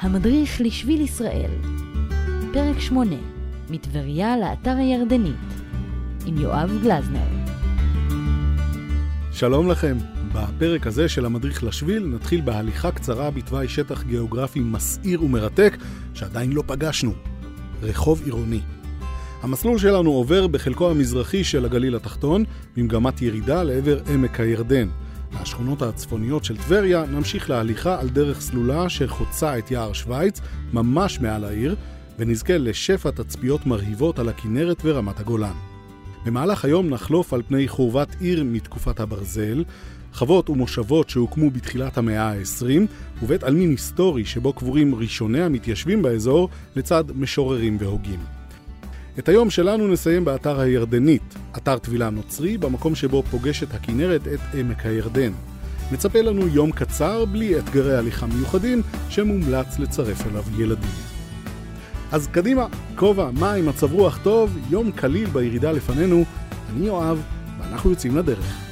המדריך לשביל ישראל, פרק 8, מטבריה לאתר הירדנית, עם יואב גלזנר. שלום לכם. בפרק הזה של המדריך לשביל נתחיל בהליכה קצרה בתוואי שטח גיאוגרפי מסעיר ומרתק שעדיין לא פגשנו, רחוב עירוני. המסלול שלנו עובר בחלקו המזרחי של הגליל התחתון, במגמת ירידה לעבר עמק הירדן. מהשכונות הצפוניות של טבריה נמשיך להליכה על דרך סלולה שחוצה את יער שווייץ, ממש מעל העיר, ונזכה לשפע תצפיות מרהיבות על הכנרת ורמת הגולן. במהלך היום נחלוף על פני חורבת עיר מתקופת הברזל, חוות ומושבות שהוקמו בתחילת המאה ה-20, ובית עלמין היסטורי שבו קבורים ראשוני המתיישבים באזור לצד משוררים והוגים. את היום שלנו נסיים באתר הירדנית, אתר טבילה נוצרי, במקום שבו פוגשת הכנרת את עמק הירדן. מצפה לנו יום קצר בלי אתגרי הליכה מיוחדים שמומלץ לצרף אליו ילדים. אז קדימה, כובע, מים, מצב רוח טוב, יום קליל בירידה לפנינו. אני יואב, ואנחנו יוצאים לדרך.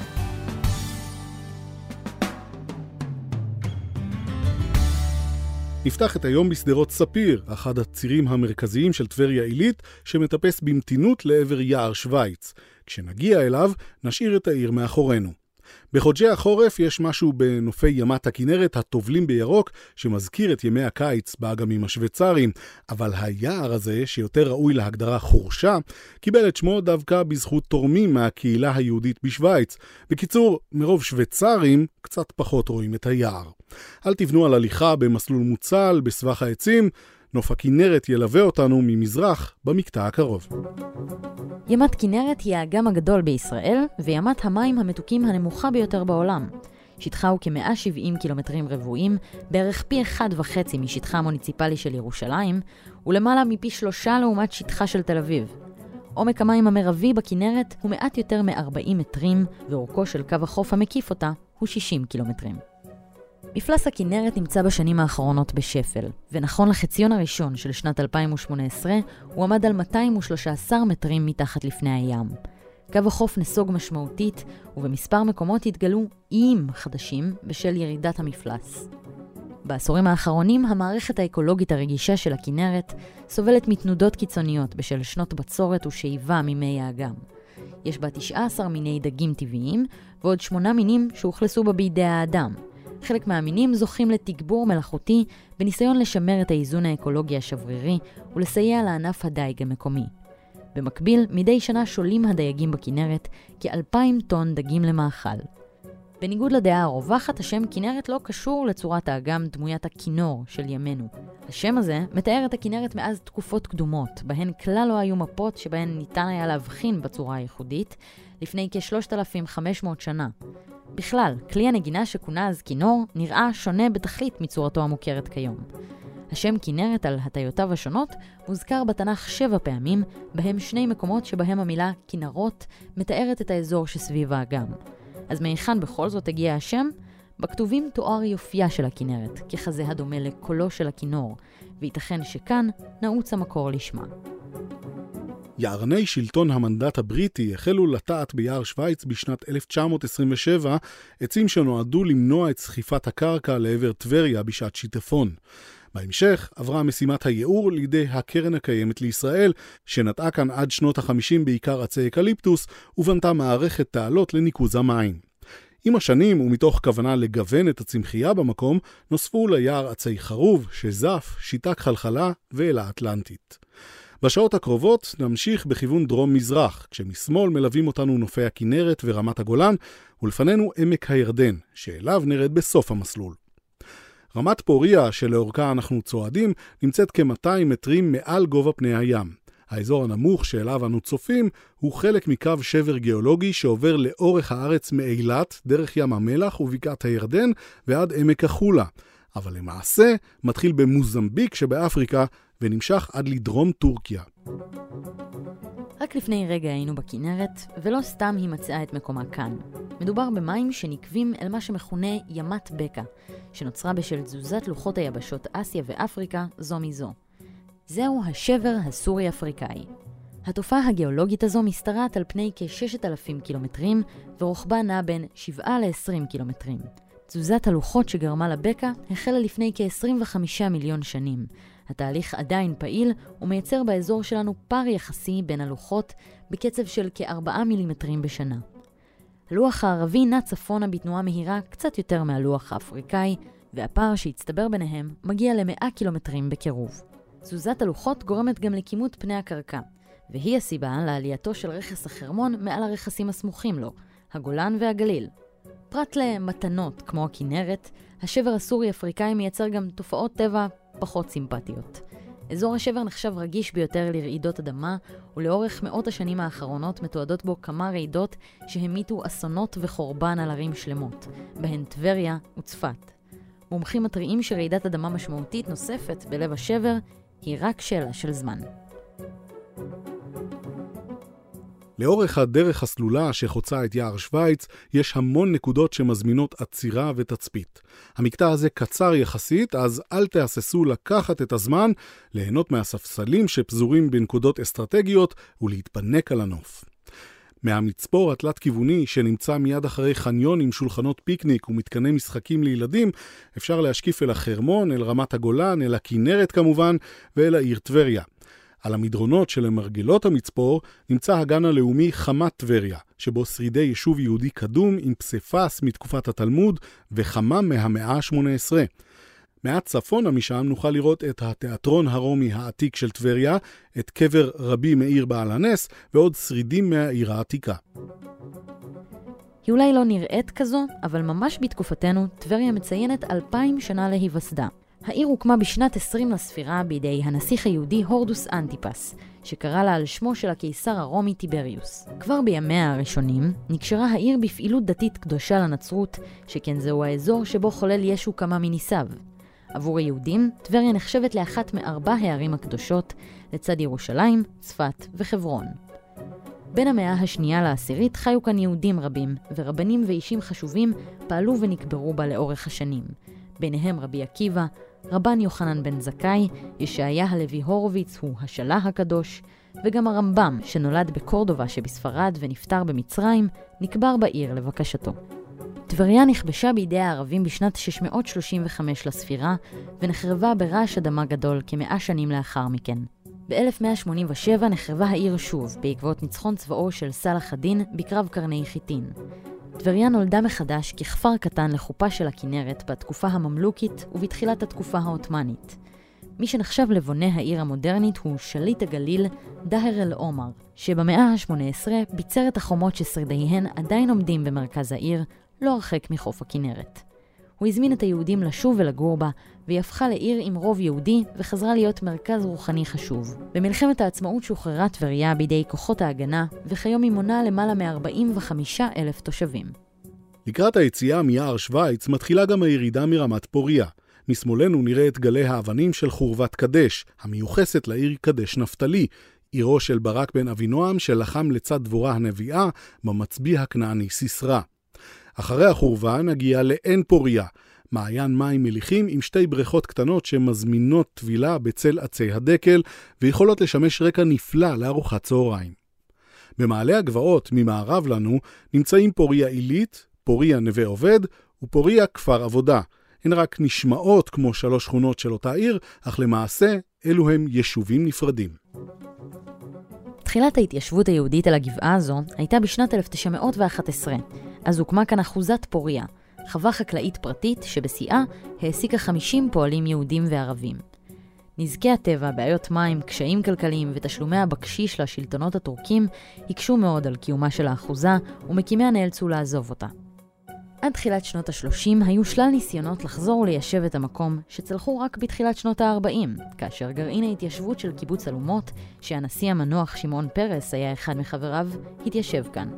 נפתח את היום בשדרות ספיר, אחד הצירים המרכזיים של טבריה עילית, שמטפס במתינות לעבר יער שווייץ. כשנגיע אליו, נשאיר את העיר מאחורינו. בחודשי החורף יש משהו בנופי ימת הכנרת הטובלים בירוק, שמזכיר את ימי הקיץ באגמים השוויצריים, אבל היער הזה, שיותר ראוי להגדרה חורשה, קיבל את שמו דווקא בזכות תורמים מהקהילה היהודית בשוויץ. בקיצור, מרוב שוויצרים, קצת פחות רואים את היער. אל תבנו על הליכה במסלול מוצל, בסבך העצים, נוף הכנרת ילווה אותנו ממזרח במקטע הקרוב. ימת כנרת היא האגם הגדול בישראל, וימת המים המתוקים הנמוכה ביותר בעולם. שטחה הוא כ-170 קילומטרים רבועים, בערך פי אחד וחצי משטחה המוניציפלי של ירושלים, ולמעלה מפי שלושה לעומת שטחה של תל אביב. עומק המים המרבי בכנרת הוא מעט יותר מ-40 מטרים, ואורכו של קו החוף המקיף אותה הוא 60 קילומטרים. מפלס הכנרת נמצא בשנים האחרונות בשפל, ונכון לחציון הראשון של שנת 2018, הוא עמד על 213 מטרים מתחת לפני הים. קו החוף נסוג משמעותית, ובמספר מקומות התגלו איים חדשים בשל ירידת המפלס. בעשורים האחרונים, המערכת האקולוגית הרגישה של הכנרת סובלת מתנודות קיצוניות בשל שנות בצורת ושאיבה ממי האגם. יש בה 19 מיני דגים טבעיים, ועוד 8 מינים שהוכלסו בה בידי האדם, חלק מהמינים זוכים לתגבור מלאכותי בניסיון לשמר את האיזון האקולוגי השברירי ולסייע לענף הדייג המקומי. במקביל, מדי שנה שולים הדייגים בכנרת כאלפיים טון דגים למאכל. בניגוד לדעה הרווחת, השם כנרת לא קשור לצורת האגם דמוית הכינור של ימינו. השם הזה מתאר את הכנרת מאז תקופות קדומות, בהן כלל לא היו מפות שבהן ניתן היה להבחין בצורה הייחודית, לפני כ-3,500 שנה. בכלל, כלי הנגינה שכונה אז כינור נראה שונה בתכלית מצורתו המוכרת כיום. השם כנרת על הטיותיו השונות מוזכר בתנ"ך שבע פעמים, בהם שני מקומות שבהם המילה כנרות מתארת את האזור שסביב האגם. אז מהיכן בכל זאת הגיע השם? בכתובים תואר יופייה של הכנרת, ככזה הדומה לקולו של הכינור, וייתכן שכאן נעוץ המקור לשמה. יערני שלטון המנדט הבריטי החלו לטעת ביער שווייץ בשנת 1927 עצים שנועדו למנוע את סחיפת הקרקע לעבר טבריה בשעת שיטפון. בהמשך עברה משימת הייעור לידי הקרן הקיימת לישראל, שנטעה כאן עד שנות ה-50 בעיקר עצי אקליפטוס, ובנתה מערכת תעלות לניקוז המים. עם השנים, ומתוך כוונה לגוון את הצמחייה במקום, נוספו ליער עצי חרוב, שיזף, שיטה כחלחלה ואלה אטלנטית. בשעות הקרובות נמשיך בכיוון דרום-מזרח, כשמשמאל מלווים אותנו נופי הכנרת ורמת הגולן, ולפנינו עמק הירדן, שאליו נרד בסוף המסלול. רמת פוריה, שלאורכה אנחנו צועדים, נמצאת כ-200 מטרים מעל גובה פני הים. האזור הנמוך שאליו אנו צופים הוא חלק מקו שבר גיאולוגי שעובר לאורך הארץ מאילת, דרך ים המלח ובקעת הירדן ועד עמק החולה. אבל למעשה מתחיל במוזמביק שבאפריקה ונמשך עד לדרום טורקיה. רק לפני רגע היינו בכנרת, ולא סתם היא מצאה את מקומה כאן. מדובר במים שנקבים אל מה שמכונה ימת בקע, שנוצרה בשל תזוזת לוחות היבשות אסיה ואפריקה זו מזו. זהו השבר הסורי-אפריקאי. התופעה הגיאולוגית הזו משתרעת על פני כ-6,000 קילומטרים, ורוחבה נע בין 7 ל-20 קילומטרים. תזוזת הלוחות שגרמה לבקע החלה לפני כ-25 מיליון שנים. התהליך עדיין פעיל ומייצר באזור שלנו פער יחסי בין הלוחות בקצב של כ-4 מילימטרים בשנה. הלוח הערבי נע צפונה בתנועה מהירה קצת יותר מהלוח האפריקאי, והפער שהצטבר ביניהם מגיע ל-100 קילומטרים בקירוב. תזוזת הלוחות גורמת גם לכימות פני הקרקע, והיא הסיבה לעלייתו של רכס החרמון מעל הרכסים הסמוכים לו, הגולן והגליל. פרט למתנות כמו הכנרת, השבר הסורי-אפריקאי מייצר גם תופעות טבע פחות סימפטיות. אזור השבר נחשב רגיש ביותר לרעידות אדמה, ולאורך מאות השנים האחרונות מתועדות בו כמה רעידות שהמיתו אסונות וחורבן על ערים שלמות, בהן טבריה וצפת. מומחים מתריעים שרעידת אדמה משמעותית נוספת בלב השבר היא רק שאלה של זמן. לאורך הדרך הסלולה שחוצה את יער שווייץ, יש המון נקודות שמזמינות עצירה ותצפית. המקטע הזה קצר יחסית, אז אל תהססו לקחת את הזמן, ליהנות מהספסלים שפזורים בנקודות אסטרטגיות ולהתפנק על הנוף. מהמצפור התלת-כיווני שנמצא מיד אחרי חניון עם שולחנות פיקניק ומתקני משחקים לילדים, אפשר להשקיף אל החרמון, אל רמת הגולן, אל הכינרת כמובן, ואל העיר טבריה. על המדרונות שלמרגלות המצפור נמצא הגן הלאומי חמת טבריה, שבו שרידי יישוב יהודי קדום עם פסיפס מתקופת התלמוד וחמם מהמאה ה-18. מעט צפונה משם נוכל לראות את התיאטרון הרומי העתיק של טבריה, את קבר רבי מאיר בעל הנס ועוד שרידים מהעיר העתיקה. היא אולי לא נראית כזו, אבל ממש בתקופתנו טבריה מציינת אלפיים שנה להיווסדה. העיר הוקמה בשנת 20 לספירה בידי הנסיך היהודי הורדוס אנטיפס, שקרא לה על שמו של הקיסר הרומי טיבריוס. כבר בימיה הראשונים נקשרה העיר בפעילות דתית קדושה לנצרות, שכן זהו האזור שבו חולל ישו כמה מניסיו. עבור היהודים, טבריה נחשבת לאחת מארבע הערים הקדושות, לצד ירושלים, צפת וחברון. בין המאה השנייה לעשירית חיו כאן יהודים רבים, ורבנים ואישים חשובים פעלו ונקברו בה לאורך השנים. ביניהם רבי עקיבא, רבן יוחנן בן זכאי, ישעיה הלוי הורוביץ הוא השלה הקדוש, וגם הרמב"ם, שנולד בקורדובה שבספרד ונפטר במצרים, נקבר בעיר לבקשתו. טבריה נכבשה בידי הערבים בשנת 635 לספירה, ונחרבה ברעש אדמה גדול כמאה שנים לאחר מכן. ב-1187 נחרבה העיר שוב, בעקבות ניצחון צבאו של סלאח א-דין בקרב קרני חיטין. טבריה נולדה מחדש ככפר קטן לחופה של הכנרת בתקופה הממלוכית ובתחילת התקופה העות'מאנית. מי שנחשב לבונה העיר המודרנית הוא שליט הגליל, דהר אל-עומר, שבמאה ה-18 ביצר את החומות ששרידיהן עדיין עומדים במרכז העיר, לא הרחק מחוף הכנרת. הוא הזמין את היהודים לשוב ולגור בה, והיא הפכה לעיר עם רוב יהודי וחזרה להיות מרכז רוחני חשוב. במלחמת העצמאות שוחררה טבריה בידי כוחות ההגנה, וכיום היא מונה למעלה מ-45 אלף תושבים. לקראת היציאה מיער שווייץ מתחילה גם הירידה מרמת פוריה. משמאלנו נראה את גלי האבנים של חורבת קדש, המיוחסת לעיר קדש נפתלי, עירו של ברק בן אבינועם שלחם לצד דבורה הנביאה במצביא הכנעני סיסרא. אחרי החורבה נגיע לעין פוריה, מעיין מים מליחים עם שתי בריכות קטנות שמזמינות טבילה בצל עצי הדקל, ויכולות לשמש רקע נפלא לארוחת צהריים. במעלה הגבעות, ממערב לנו, נמצאים פוריה עילית, פוריה נווה עובד ופוריה כפר עבודה. הן רק נשמעות כמו שלוש שכונות של אותה עיר, אך למעשה אלו הם יישובים נפרדים. תחילת ההתיישבות היהודית על הגבעה הזו הייתה בשנת 1911, אז הוקמה כאן אחוזת פוריה, חווה חקלאית פרטית שבשיאה העסיקה 50 פועלים יהודים וערבים. נזקי הטבע, בעיות מים, קשיים כלכליים ותשלומי הבקשיש לשלטונות הטורקים הקשו מאוד על קיומה של האחוזה, ומקימיה נאלצו לעזוב אותה. עד תחילת שנות ה-30 היו שלל ניסיונות לחזור וליישב את המקום, שצלחו רק בתחילת שנות ה-40, כאשר גרעין ההתיישבות של קיבוץ אלומות, שהנשיא המנוח שמעון פרס היה אחד מחבריו, התיישב כאן.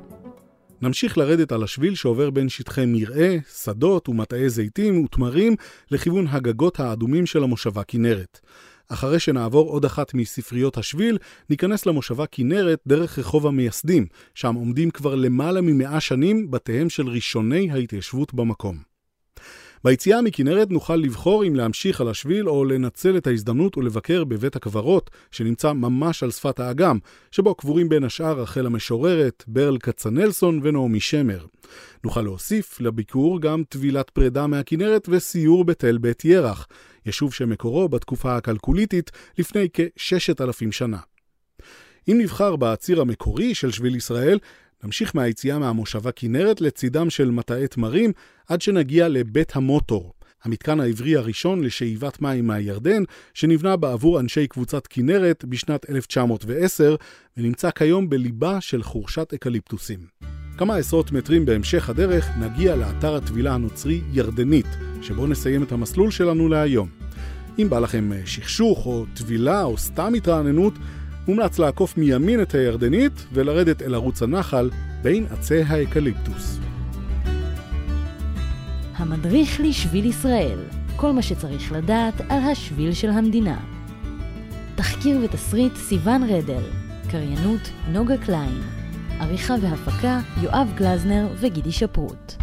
נמשיך לרדת על השביל שעובר בין שטחי מרעה, שדות ומטעי זיתים ותמרים לכיוון הגגות האדומים של המושבה כנרת. אחרי שנעבור עוד אחת מספריות השביל, ניכנס למושבה כנרת דרך רחוב המייסדים, שם עומדים כבר למעלה ממאה שנים בתיהם של ראשוני ההתיישבות במקום. ביציאה מכנרת נוכל לבחור אם להמשיך על השביל או לנצל את ההזדמנות ולבקר בבית הקברות, שנמצא ממש על שפת האגם, שבו קבורים בין השאר רחל המשוררת, ברל כצנלסון ונעמי שמר. נוכל להוסיף לביקור גם טבילת פרידה מהכנרת וסיור בתל בית ירח, יישוב שמקורו בתקופה הכלכוליתית לפני כ-6,000 שנה. אם נבחר בציר המקורי של שביל ישראל, נמשיך מהיציאה מהמושבה כנרת לצידם של מטעי תמרים עד שנגיע לבית המוטור, המתקן העברי הראשון לשאיבת מים מהירדן, שנבנה בעבור אנשי קבוצת כנרת בשנת 1910, ונמצא כיום בליבה של חורשת אקליפטוסים. כמה עשרות מטרים בהמשך הדרך נגיע לאתר הטבילה הנוצרי ירדנית, שבו נסיים את המסלול שלנו להיום. אם בא לכם שכשוך או טבילה או סתם התרעננות, מומלץ לעקוף מימין את הירדנית ולרדת אל ערוץ הנחל בין עצי האקליפטוס. המדריך לשביל ישראל, כל מה שצריך לדעת על השביל של המדינה. תחקיר ותסריט סיון רדל, קריינות נוגה קליין, עריכה והפקה יואב גלזנר וגידי שפרוט.